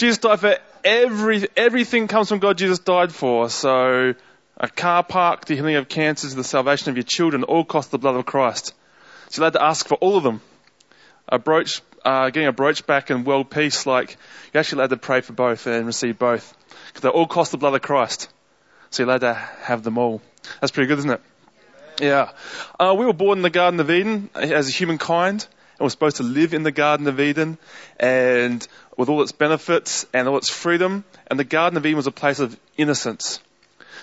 Jesus died for every, everything comes from God Jesus died for. So a car park, the healing of cancers, the salvation of your children, all cost the blood of Christ. So you had to ask for all of them. A brooch, uh, getting a brooch back and world peace, like you actually had to pray for both and receive both. Because they all cost the blood of Christ. So you're allowed to have them all. That's pretty good, isn't it? Yeah. Uh, we were born in the Garden of Eden as a humankind, and we're supposed to live in the Garden of Eden, and with all its benefits and all its freedom. And the Garden of Eden was a place of innocence.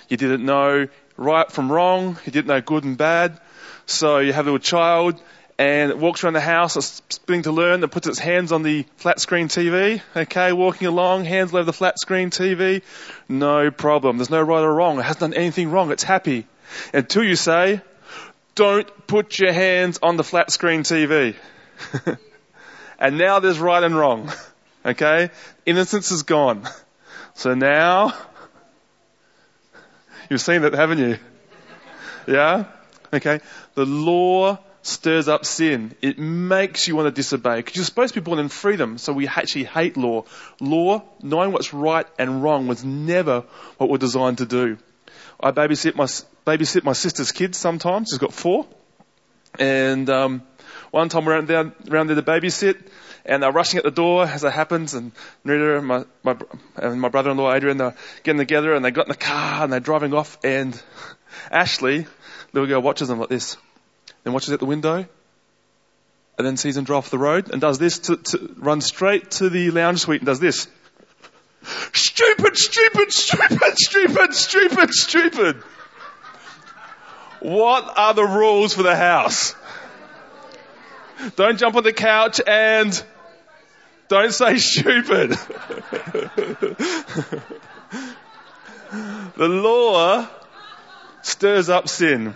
You didn't know right from wrong. You didn't know good and bad. So you have a little child and it walks around the house, spinning to learn, it puts its hands on the flat screen TV, okay, walking along, hands over the flat screen TV, no problem. There's no right or wrong. It hasn't done anything wrong. It's happy. Until you say, don't put your hands on the flat screen TV. and now there's right and wrong. Okay? Innocence is gone. So now, you've seen it, haven't you? Yeah? Okay? The law stirs up sin. It makes you want to disobey. Because you're supposed to be born in freedom, so we actually hate law. Law, knowing what's right and wrong, was never what we're designed to do. I babysit my, babysit my sister's kids sometimes. She's got four. And, um, one time we went down, around there to babysit, and they're rushing at the door as it happens, and Rita and my, my, and my brother-in-law Adrian are getting together, and they got in the car, and they're driving off, and Ashley, little girl, watches them like this then watches at the window, and then sees them drive off the road and does this to, to run straight to the lounge suite and does this. Stupid, stupid, stupid, stupid, stupid, stupid. What are the rules for the house? Don't jump on the couch and don't say stupid. the law stirs up sin.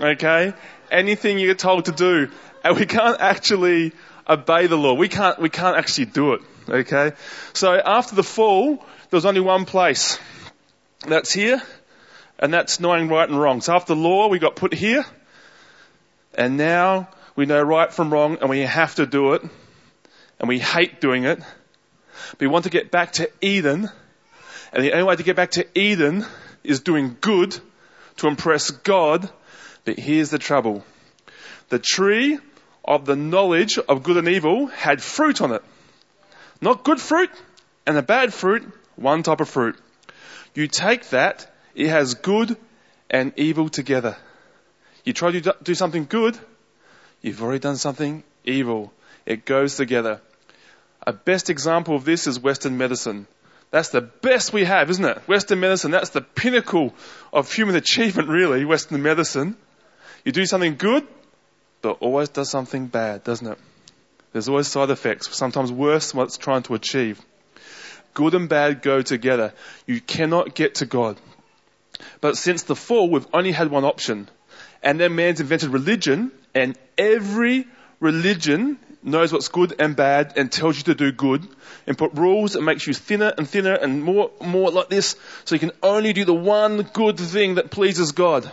Okay? anything you're told to do, and we can't actually obey the law. We can't, we can't actually do it. Okay? So after the fall, there was only one place. That's here, and that's knowing right and wrong. So after the law, we got put here, and now we know right from wrong, and we have to do it, and we hate doing it. But we want to get back to Eden, and the only way to get back to Eden is doing good to impress God but here's the trouble. The tree of the knowledge of good and evil had fruit on it. Not good fruit and a bad fruit, one type of fruit. You take that, it has good and evil together. You try to do something good, you've already done something evil. It goes together. A best example of this is Western medicine. That's the best we have, isn't it? Western medicine, that's the pinnacle of human achievement really, Western medicine. You do something good, but always does something bad, doesn't it? There's always side effects, sometimes worse than what it's trying to achieve. Good and bad go together. You cannot get to God. But since the fall, we've only had one option. And then man's invented religion, and every religion knows what's good and bad and tells you to do good and put rules and makes you thinner and thinner and more, more like this so you can only do the one good thing that pleases God.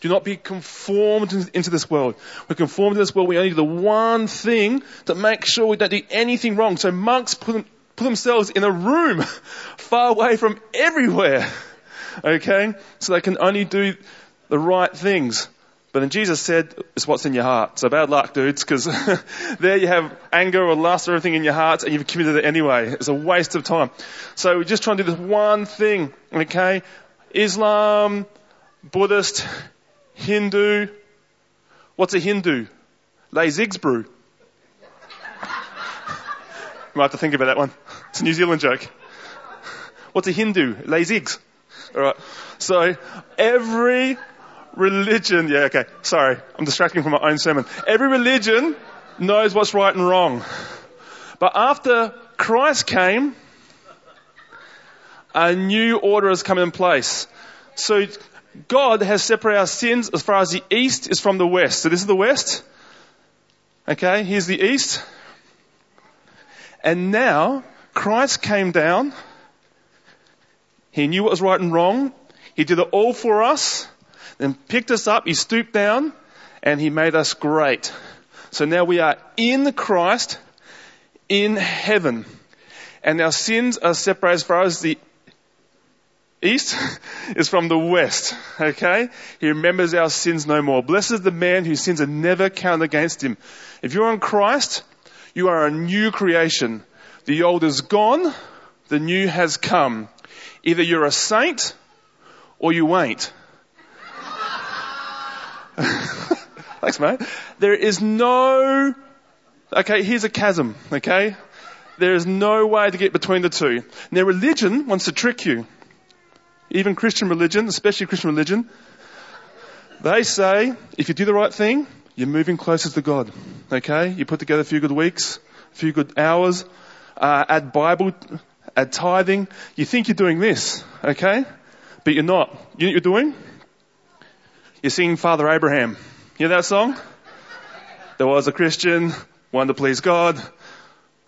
Do not be conformed into this world. We're conformed to this world. We only do the one thing to make sure we don't do anything wrong. So monks put, put themselves in a room far away from everywhere. Okay? So they can only do the right things. But then Jesus said, it's what's in your heart. So bad luck, dudes, because there you have anger or lust or everything in your heart and you've committed it anyway. It's a waste of time. So we're just trying to do this one thing, okay? Islam, Buddhist, Hindu. What's a Hindu? Eggs brew. you might have to think about that one. It's a New Zealand joke. What's a Hindu? Eggs. Alright. So, every religion, yeah, okay, sorry, I'm distracting from my own sermon. Every religion knows what's right and wrong. But after Christ came, a new order has come in place. So God has separated our sins as far as the east is from the west. So this is the west. Okay, here's the east. And now Christ came down. He knew what was right and wrong. He did it all for us. Then picked us up. He stooped down and he made us great. So now we are in Christ in heaven. and our sins are separated as far as the east is from the west. Okay? He remembers our sins no more. Blessed is the man whose sins are never counted against him. If you're in Christ, you are a new creation. The old is gone, the new has come. Either you're a saint or you ain't. Thanks, mate. There is no, okay, here's a chasm, okay? There is no way to get between the two. Now religion wants to trick you. Even Christian religion, especially Christian religion, they say if you do the right thing, you're moving closer to God. Okay? You put together a few good weeks, a few good hours, uh, add Bible, add tithing. You think you're doing this, okay? But you're not. You know what you're doing? You're singing Father Abraham. You that song? There was a Christian, wanted to please God,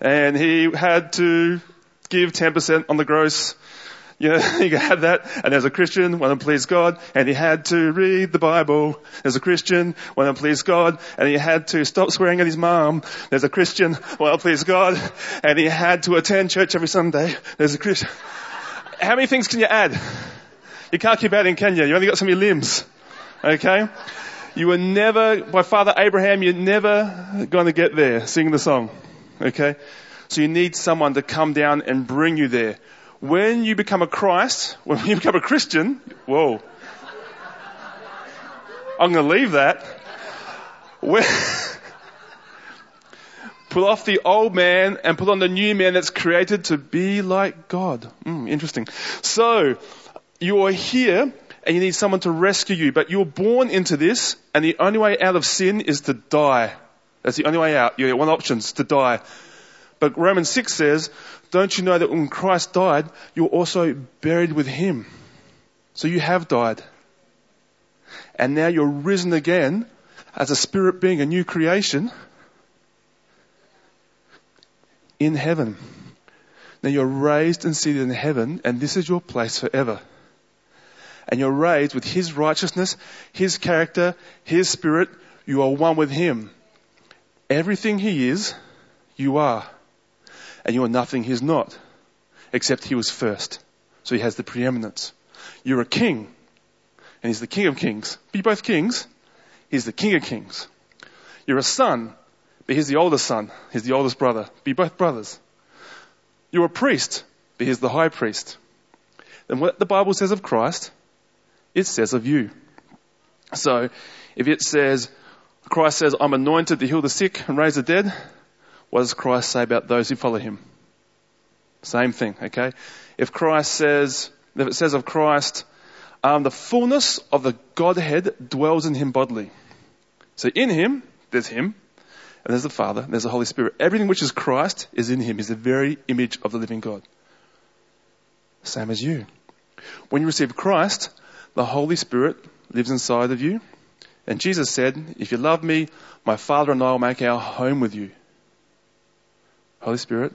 and he had to give 10% on the gross you know, you had that, and there's a Christian, want to please God, and he had to read the Bible. There's a Christian, want to please God, and he had to stop swearing at his mom. There's a Christian, want to please God, and he had to attend church every Sunday. There's a Christian. How many things can you add? You can't keep adding, can you? You only got so many limbs. Okay? You were never, by Father Abraham, you're never going to get there singing the song. Okay? So you need someone to come down and bring you there when you become a Christ, when you become a Christian, whoa. I'm going to leave that. When, put off the old man and put on the new man that's created to be like God. Mm, interesting. So, you are here and you need someone to rescue you, but you're born into this and the only way out of sin is to die. That's the only way out. You have one option is to die. But Romans 6 says, don't you know that when Christ died, you were also buried with Him? So you have died. And now you're risen again as a spirit being, a new creation in heaven. Now you're raised and seated in heaven, and this is your place forever. And you're raised with His righteousness, His character, His spirit. You are one with Him. Everything He is, you are and you are nothing he's not, except he was first. So he has the preeminence. You're a king, and he's the king of kings. Be both kings. He's the king of kings. You're a son, but he's the oldest son. He's the oldest brother. Be both brothers. You're a priest, but he's the high priest. Then what the Bible says of Christ, it says of you. So, if it says, Christ says, I'm anointed to heal the sick and raise the dead, what does Christ say about those who follow him? Same thing, okay? If Christ says, if it says of Christ, um, the fullness of the Godhead dwells in him bodily. So in him, there's him, and there's the Father, and there's the Holy Spirit. Everything which is Christ is in him. He's the very image of the living God. Same as you. When you receive Christ, the Holy Spirit lives inside of you. And Jesus said, if you love me, my Father and I will make our home with you. Holy Spirit,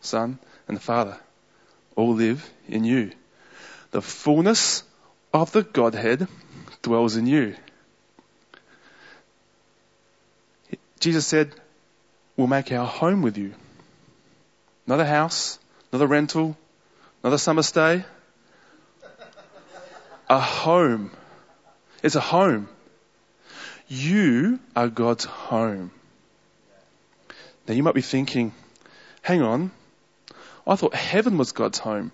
Son, and the Father all live in you. The fullness of the Godhead dwells in you. Jesus said, We'll make our home with you. Not a house, not a rental, not a summer stay. A home. It's a home. You are God's home. Now you might be thinking, hang on, I thought heaven was God's home.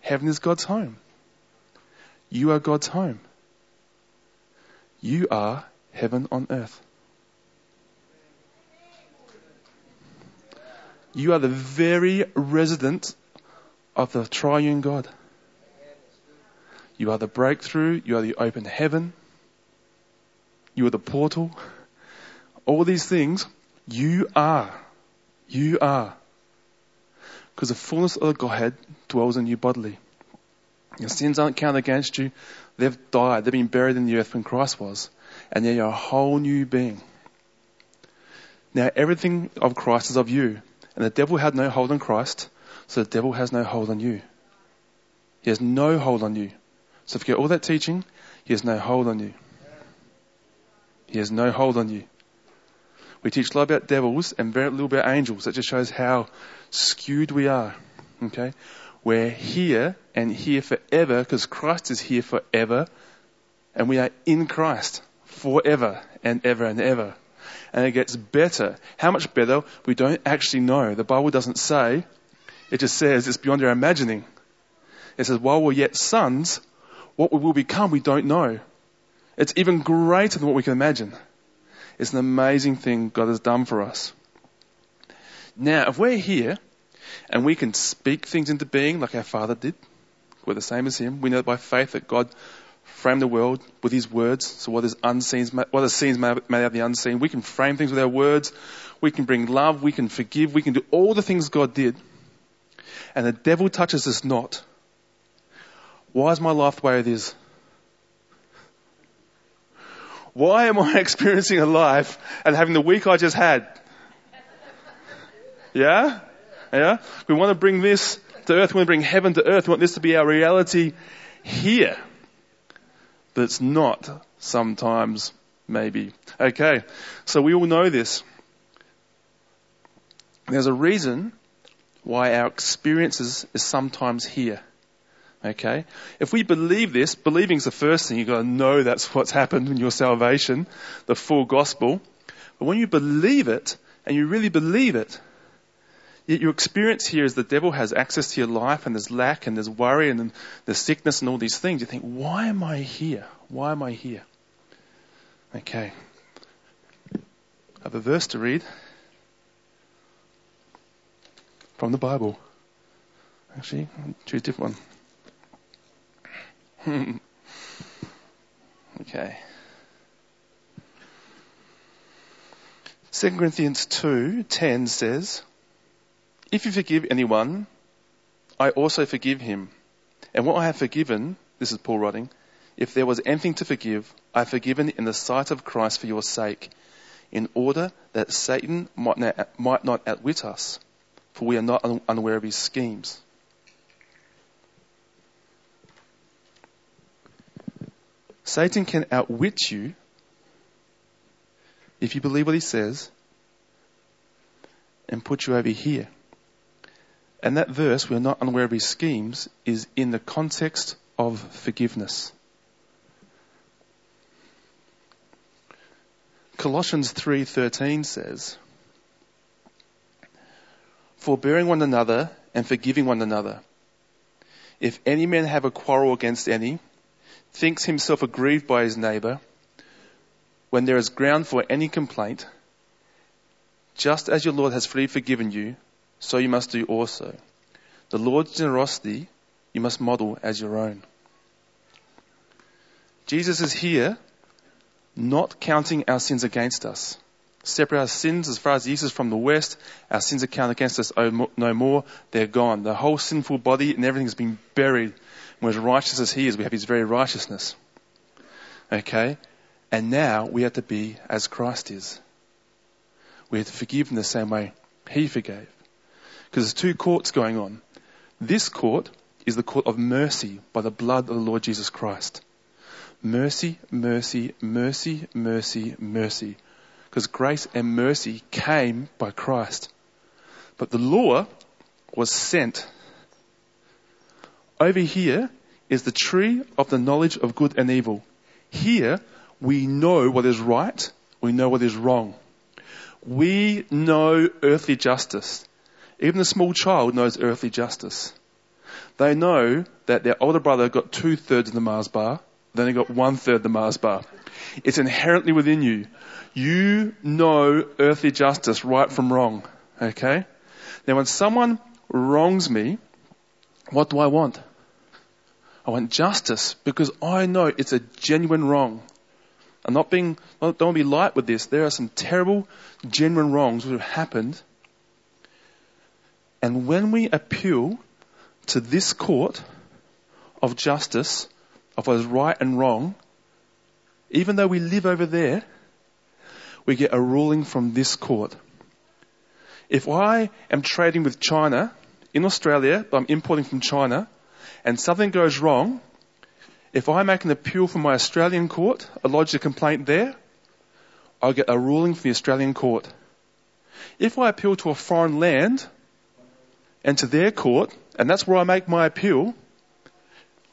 Heaven is God's home. You are God's home. You are heaven on earth. You are the very resident of the triune God. You are the breakthrough. You are the open heaven. You are the portal. All these things, you are. You are. Because the fullness of the Godhead dwells in you bodily. Your sins aren't counted against you. They've died. They've been buried in the earth when Christ was. And now you're a whole new being. Now everything of Christ is of you. And the devil had no hold on Christ, so the devil has no hold on you. He has no hold on you. So forget all that teaching. He has no hold on you. He has no hold on you. We teach a lot about devils and very little about angels. That just shows how skewed we are. Okay? We're here and here forever because Christ is here forever and we are in Christ forever and ever and ever. And it gets better. How much better? We don't actually know. The Bible doesn't say. It just says it's beyond our imagining. It says while we're yet sons, what we will become we don't know. It's even greater than what we can imagine. It's an amazing thing God has done for us. Now, if we're here and we can speak things into being like our Father did, we're the same as Him. We know by faith that God frame the world with his words. So what is unseen, what is seen made out of the unseen. We can frame things with our words. We can bring love. We can forgive. We can do all the things God did. And the devil touches us not. Why is my life the way it is? Why am I experiencing a life and having the week I just had? Yeah? Yeah? We want to bring this to earth. We want to bring heaven to earth. We want this to be our reality here but it's not sometimes maybe. Okay, so we all know this. There's a reason why our experiences is sometimes here. Okay? If we believe this, believing is the first thing. You've got to know that's what's happened in your salvation, the full gospel. But when you believe it, and you really believe it, Yet your experience here is the devil has access to your life and there's lack and there's worry and there's sickness and all these things. You think, why am I here? Why am I here? Okay. I have a verse to read from the Bible. Actually, I'll choose a different one. okay. 2 Corinthians 2:10 says, if you forgive anyone, I also forgive him. And what I have forgiven, this is Paul writing, if there was anything to forgive, I have forgiven in the sight of Christ for your sake, in order that Satan might not, might not outwit us, for we are not unaware of his schemes. Satan can outwit you if you believe what he says and put you over here. And that verse, we're not unaware of his schemes, is in the context of forgiveness. Colossians 3:13 says, "Forbearing one another and forgiving one another. If any man have a quarrel against any, thinks himself aggrieved by his neighbor, when there is ground for any complaint, just as your Lord has freely forgiven you, so you must do also. The Lord's generosity you must model as your own. Jesus is here not counting our sins against us. Separate our sins as far as the east is from the west. Our sins are counted against us no more. They're gone. The whole sinful body and everything has been buried. And as righteous as He is, we have His very righteousness. Okay? And now we have to be as Christ is. We have to forgive in the same way He forgave. Because there's two courts going on. This court is the court of mercy by the blood of the Lord Jesus Christ. Mercy, mercy, mercy, mercy, mercy. Because grace and mercy came by Christ. But the law was sent. Over here is the tree of the knowledge of good and evil. Here we know what is right, we know what is wrong. We know earthly justice. Even a small child knows earthly justice. They know that their older brother got two thirds of the Mars bar, then they got one third of the Mars bar. It's inherently within you. You know earthly justice, right from wrong. Okay? Now when someone wrongs me, what do I want? I want justice because I know it's a genuine wrong. I'm not being, don't be light with this. There are some terrible, genuine wrongs that have happened and when we appeal to this court of justice, of what is right and wrong, even though we live over there, we get a ruling from this court. If I am trading with China in Australia, but I'm importing from China, and something goes wrong, if I make an appeal from my Australian court, I lodge a complaint there, I'll get a ruling from the Australian court. If I appeal to a foreign land and to their court, and that's where I make my appeal,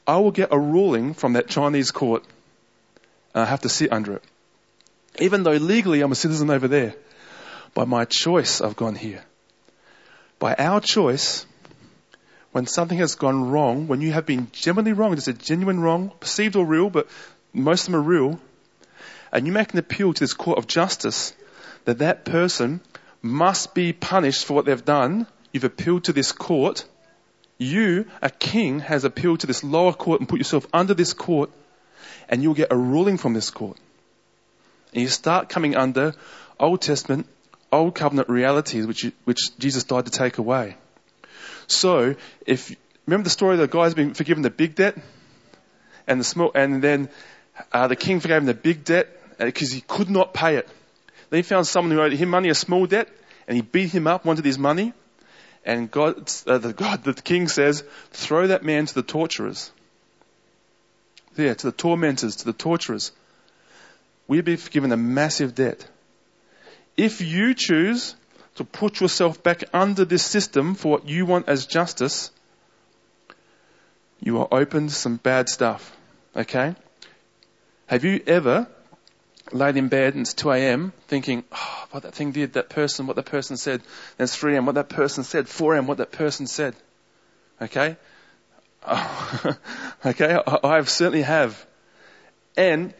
I will get a ruling from that Chinese court and I have to sit under it. Even though legally I'm a citizen over there. By my choice, I've gone here. By our choice, when something has gone wrong, when you have been genuinely wrong, it's a genuine wrong, perceived or real, but most of them are real, and you make an appeal to this court of justice that that person must be punished for what they've done, you've appealed to this court, you, a king, has appealed to this lower court and put yourself under this court, and you'll get a ruling from this court. And you start coming under Old Testament, Old Covenant realities which, which Jesus died to take away. So, if, remember the story of the guy's been forgiven the big debt? And the small, and then, uh, the king forgave him the big debt because uh, he could not pay it. Then he found someone who owed him money, a small debt, and he beat him up, wanted his money. And God, uh, the God, the king says, throw that man to the torturers. Yeah, to the tormentors, to the torturers. We've been given a massive debt. If you choose to put yourself back under this system for what you want as justice, you are open to some bad stuff. Okay? Have you ever laid in bed and it's 2 a.m. thinking, oh, what that thing did, that person, what that person said. Then it's 3 a.m., what that person said. 4 a.m., what that person said. Okay? okay? I, I certainly have. And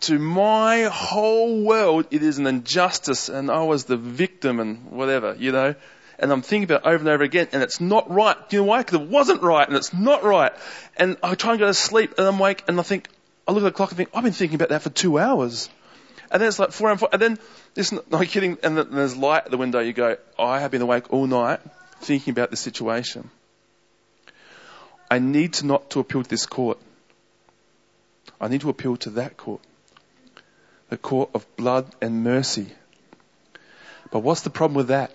to my whole world, it is an injustice and I was the victim and whatever, you know. And I'm thinking about it over and over again and it's not right. Do you know why? Because it wasn't right and it's not right. And I try and go to sleep and I'm awake and I think, I look at the clock and think, I've been thinking about that for two hours. And then it's like four and four, and then this, not kidding, and there's light at the window. You go, I have been awake all night thinking about the situation. I need to not to appeal to this court. I need to appeal to that court. The court of blood and mercy. But what's the problem with that?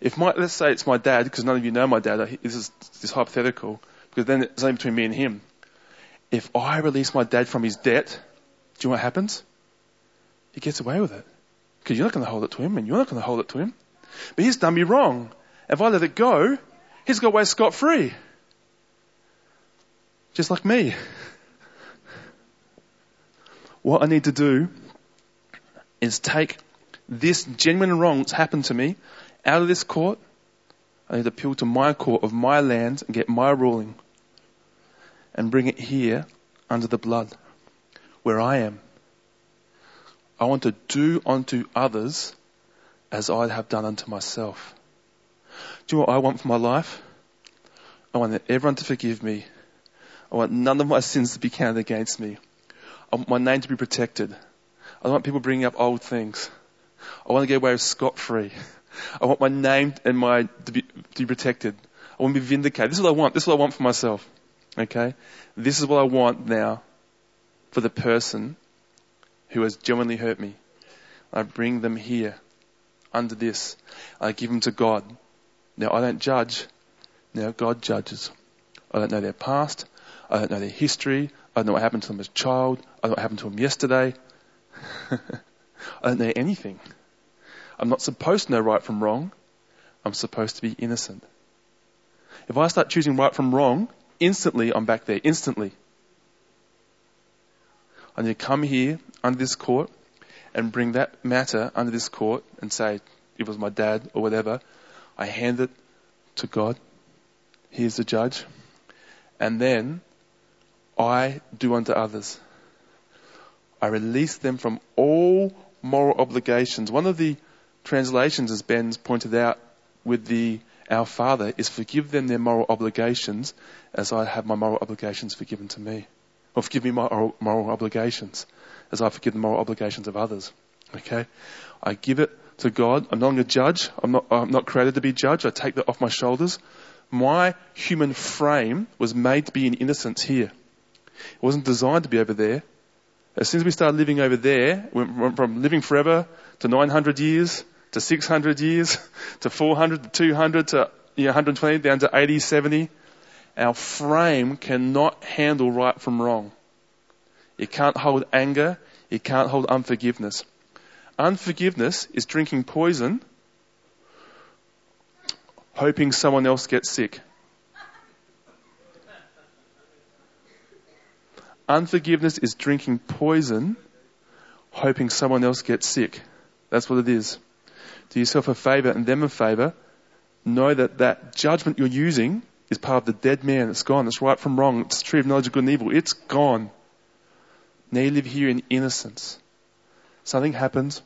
If my, let's say it's my dad, because none of you know my dad, this is this hypothetical, because then it's only between me and him. If I release my dad from his debt, do you know what happens? He gets away with it. Because you're not going to hold it to him and you're not going to hold it to him. But he's done me wrong. If I let it go, he's got away scot free. Just like me. What I need to do is take this genuine wrong that's happened to me out of this court. I need to appeal to my court of my land and get my ruling and bring it here under the blood where I am. I want to do unto others as I have done unto myself. Do you know what I want for my life? I want everyone to forgive me. I want none of my sins to be counted against me. I want my name to be protected. I don't want people bringing up old things. I want to get away with scot free. I want my name and my to be, to be protected. I want to be vindicated. This is what I want. This is what I want for myself. Okay? This is what I want now for the person who has genuinely hurt me. I bring them here under this. I give them to God. Now I don't judge. Now God judges. I don't know their past. I don't know their history. I don't know what happened to them as a child. I don't know what happened to them yesterday. I don't know anything. I'm not supposed to know right from wrong. I'm supposed to be innocent. If I start choosing right from wrong, instantly I'm back there. Instantly. I need to come here under this court and bring that matter under this court and say, it was my dad or whatever. I hand it to God. He is the judge. And then I do unto others. I release them from all moral obligations. One of the translations, as Ben's pointed out with the Our Father, is forgive them their moral obligations as I have my moral obligations forgiven to me. Or forgive me my moral obligations as I forgive the moral obligations of others. Okay? I give it to God. I'm not a judge. I'm not, I'm not created to be judge. I take that off my shoulders. My human frame was made to be in innocence here. It wasn't designed to be over there. As soon as we started living over there, we went from living forever to 900 years, to 600 years, to 400, to 200, to you know, 120, down to 80, 70. Our frame cannot handle right from wrong. It can't hold anger. It can't hold unforgiveness. Unforgiveness is drinking poison, hoping someone else gets sick. Unforgiveness is drinking poison, hoping someone else gets sick. That's what it is. Do yourself a favor and them a favor. Know that that judgment you're using is part of the dead man. It's gone. It's right from wrong. It's tree of knowledge of good and evil. It's gone. Now you live here in innocence. Something happens.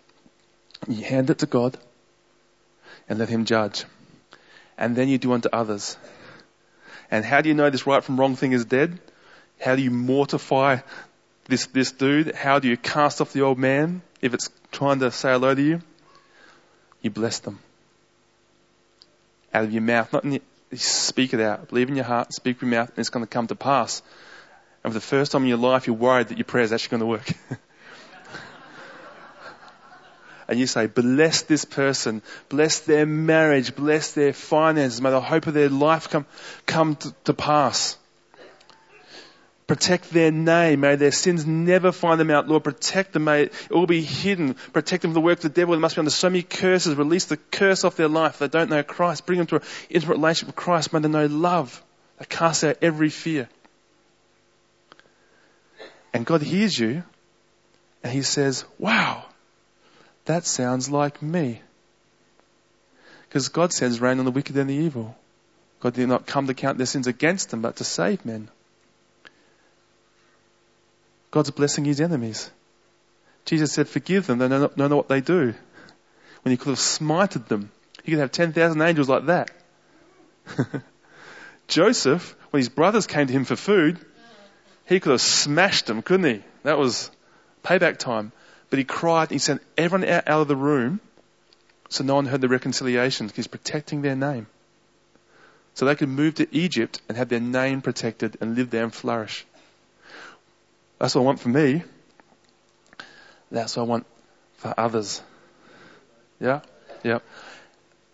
You hand it to God and let Him judge. And then you do unto others. And how do you know this right from wrong thing is dead? How do you mortify this, this dude? How do you cast off the old man if it's trying to say hello to you? You bless them. Out of your mouth, not in your, speak it out. Believe in your heart, speak with your mouth, and it's going to come to pass. And for the first time in your life, you're worried that your prayer is actually going to work. and you say, bless this person, bless their marriage, bless their finances, may the hope of their life come, come to, to pass. Protect their name. May their sins never find them out. Lord, protect them. May it all be hidden. Protect them from the work of the devil. They must be under so many curses. Release the curse off their life. They don't know Christ. Bring them to an intimate relationship with Christ. May they know love They cast out every fear. And God hears you and He says, wow, that sounds like me. Because God sends rain on the wicked and the evil. God did not come to count their sins against them, but to save men. God's blessing his enemies. Jesus said, forgive them, they don't know what they do. When he could have smited them. He could have 10,000 angels like that. Joseph, when his brothers came to him for food, he could have smashed them, couldn't he? That was payback time. But he cried, he sent everyone out, out of the room so no one heard the reconciliation. He's protecting their name. So they could move to Egypt and have their name protected and live there and flourish. That's what I want for me. That's what I want for others. Yeah? Yeah.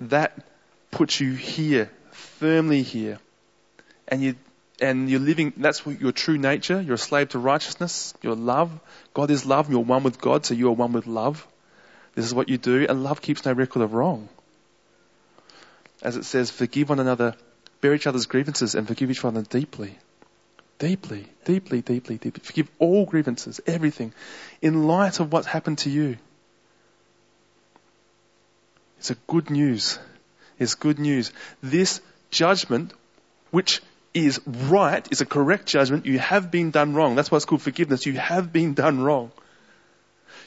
That puts you here, firmly here. And you, and you're living, that's your true nature. You're a slave to righteousness. You're love. God is love. You're one with God, so you are one with love. This is what you do, and love keeps no record of wrong. As it says, forgive one another, bear each other's grievances, and forgive each other deeply. Deeply, deeply, deeply, deeply. Forgive all grievances, everything, in light of what's happened to you. It's a good news. It's good news. This judgment, which is right, is a correct judgment. You have been done wrong. That's why it's called forgiveness. You have been done wrong.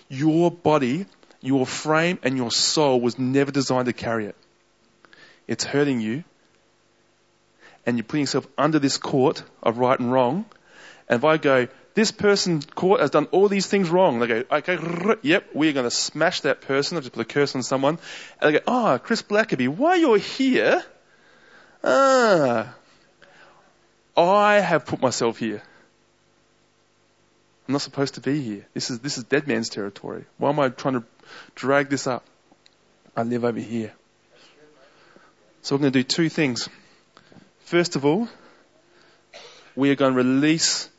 Your body, your frame, and your soul was never designed to carry it. It's hurting you and you're putting yourself under this court of right and wrong. And if I go, this person court has done all these things wrong, they go, okay, yep, we're going to smash that person. I've just put a curse on someone. And they go, ah, oh, Chris Blackaby, why you're here? Ah, I have put myself here. I'm not supposed to be here. This is, this is dead man's territory. Why am I trying to drag this up? I live over here. So we're going to do two things. First of all, we are going to release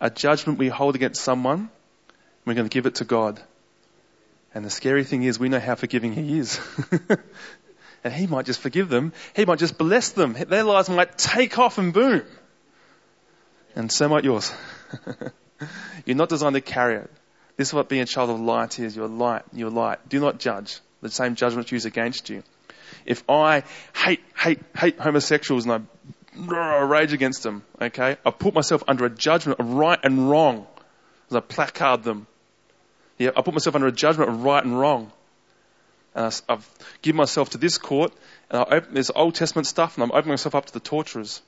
a judgment we hold against someone. We're going to give it to God. And the scary thing is we know how forgiving He is. and He might just forgive them. He might just bless them. Their lives might take off and boom. And so might yours. You're not designed to carry it. This is what being a child of light is. You're light. You're light. Do not judge. The same judgment used against you. If I hate, hate, hate homosexuals and I rage against them, okay, I put myself under a judgment of right and wrong as I placard them. Yeah, I put myself under a judgment of right and wrong. And I, I've given myself to this court, and I open, there's Old Testament stuff, and I'm opening myself up to the torturers.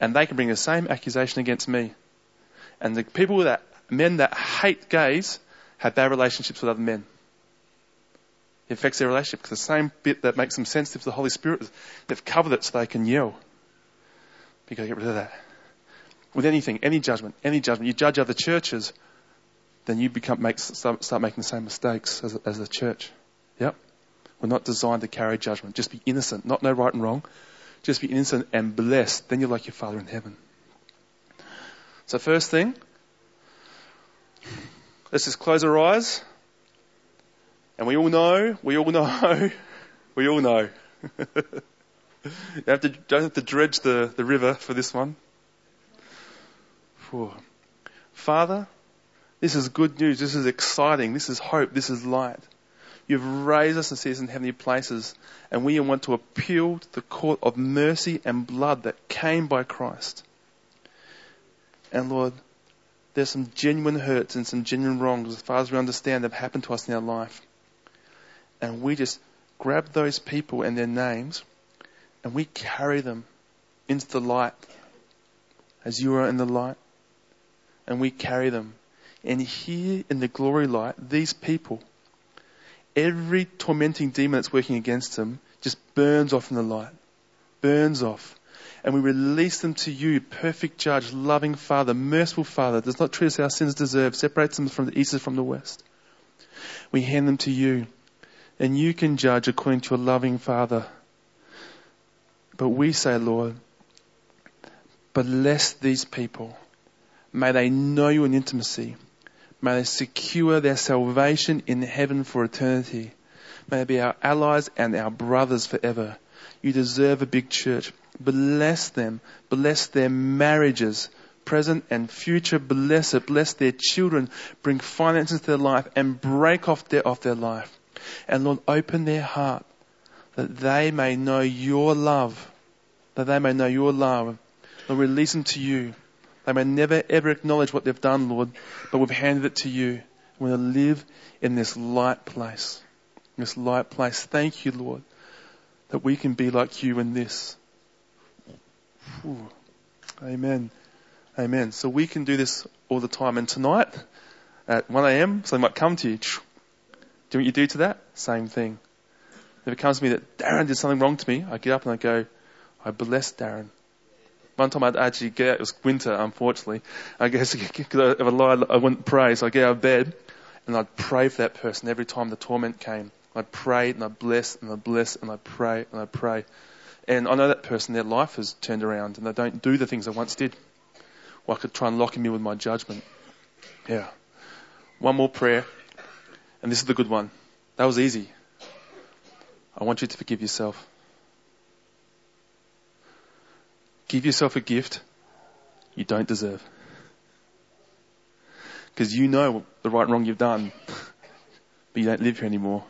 And they can bring the same accusation against me. And the people that, men that hate gays, have bad relationships with other men. It affects their relationship because the same bit that makes them sensitive to the Holy Spirit, they've covered it so they can yell. You've got to get rid of that. With anything, any judgment, any judgment, you judge other churches, then you become, make, start, start making the same mistakes as, as a church. Yep. We're not designed to carry judgment. Just be innocent, not know right and wrong. Just be innocent and blessed. Then you're like your Father in heaven. So first thing, let's just close our eyes And we all know, we all know, we all know. you have to, don't have to dredge the, the river for this one. Father, this is good news. This is exciting. This is hope. This is light. You've raised us and set us in heavenly places, and we want to appeal to the court of mercy and blood that came by Christ. And Lord, there's some genuine hurts and some genuine wrongs, as far as we understand, that have happened to us in our life. And we just grab those people and their names, and we carry them into the light, as you are in the light. And we carry them. And here in the glory light, these people every tormenting demon that's working against them just burns off in the light. Burns off. And we release them to you, perfect judge, loving Father, merciful Father, does not treat us as our sins deserve, separates them from the east and from the west. We hand them to you, and you can judge according to your loving Father. But we say, Lord, bless these people. May they know you in intimacy. May they secure their salvation in heaven for eternity. May they be our allies and our brothers forever. You deserve a big church. Bless them. Bless their marriages, present and future. Bless it. Bless their children. Bring finances to their life and break off off their life. And Lord, open their heart that they may know your love. That they may know your love. Lord, release them to you. They may never ever acknowledge what they've done, Lord, but we've handed it to you. We want to live in this light place. This light place. Thank you, Lord, that we can be like you in this. Whew. Amen. Amen. So we can do this all the time. And tonight at 1 a.m., something might come to you. Do what you do to that? Same thing. If it comes to me that Darren did something wrong to me, I get up and I go, I bless Darren. One time I'd actually get out, it was winter, unfortunately. I guess if I lied, I wouldn't pray, so I'd get out of bed and I'd pray for that person every time the torment came. I'd pray and I'd bless and I'd bless and I'd pray and I'd pray. And I know that person, their life has turned around and they don't do the things they once did. Or I could try and lock him in with my judgment. Yeah. One more prayer. And this is the good one. That was easy. I want you to forgive yourself. Give yourself a gift you don't deserve. Because you know the right and wrong you've done, but you don't live here anymore.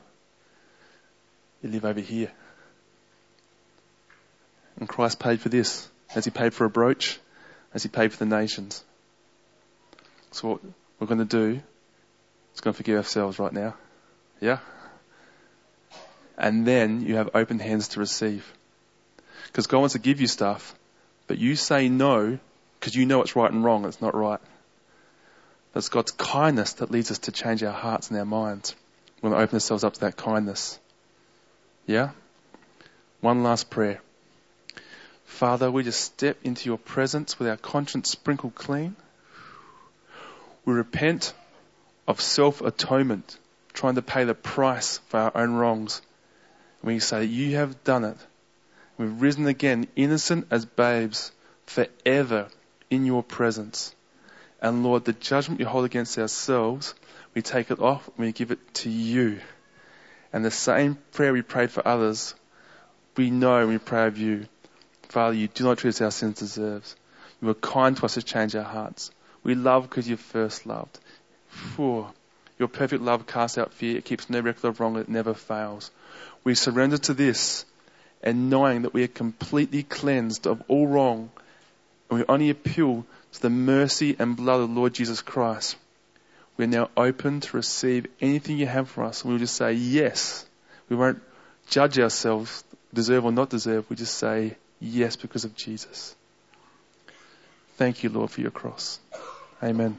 You live over here. And Christ paid for this, as he paid for a brooch, as he paid for the nations. So what we're going to do going to forgive ourselves right now. Yeah? And then you have open hands to receive. Because God wants to give you stuff, but you say no because you know it's right and wrong, it's not right. But it's God's kindness that leads us to change our hearts and our minds. We to open ourselves up to that kindness. Yeah? One last prayer. Father, we just step into your presence with our conscience sprinkled clean. We repent of self atonement, trying to pay the price for our own wrongs. We say, You have done it. We've risen again, innocent as babes, forever in your presence. And Lord, the judgment we hold against ourselves, we take it off and we give it to you. And the same prayer we prayed for others, we know we pray of you. Father, you do not treat us as our sins deserves. You were kind to us to change our hearts. We love because you first loved. For your perfect love casts out fear. It keeps no record of wrong. It never fails. We surrender to this and knowing that we are completely cleansed of all wrong and we only appeal to the mercy and blood of the Lord Jesus Christ, we're now open to receive anything you have for us. And we'll just say yes. We won't judge ourselves, deserve or not deserve. We just say yes because of Jesus. Thank you, Lord, for your cross. Amen.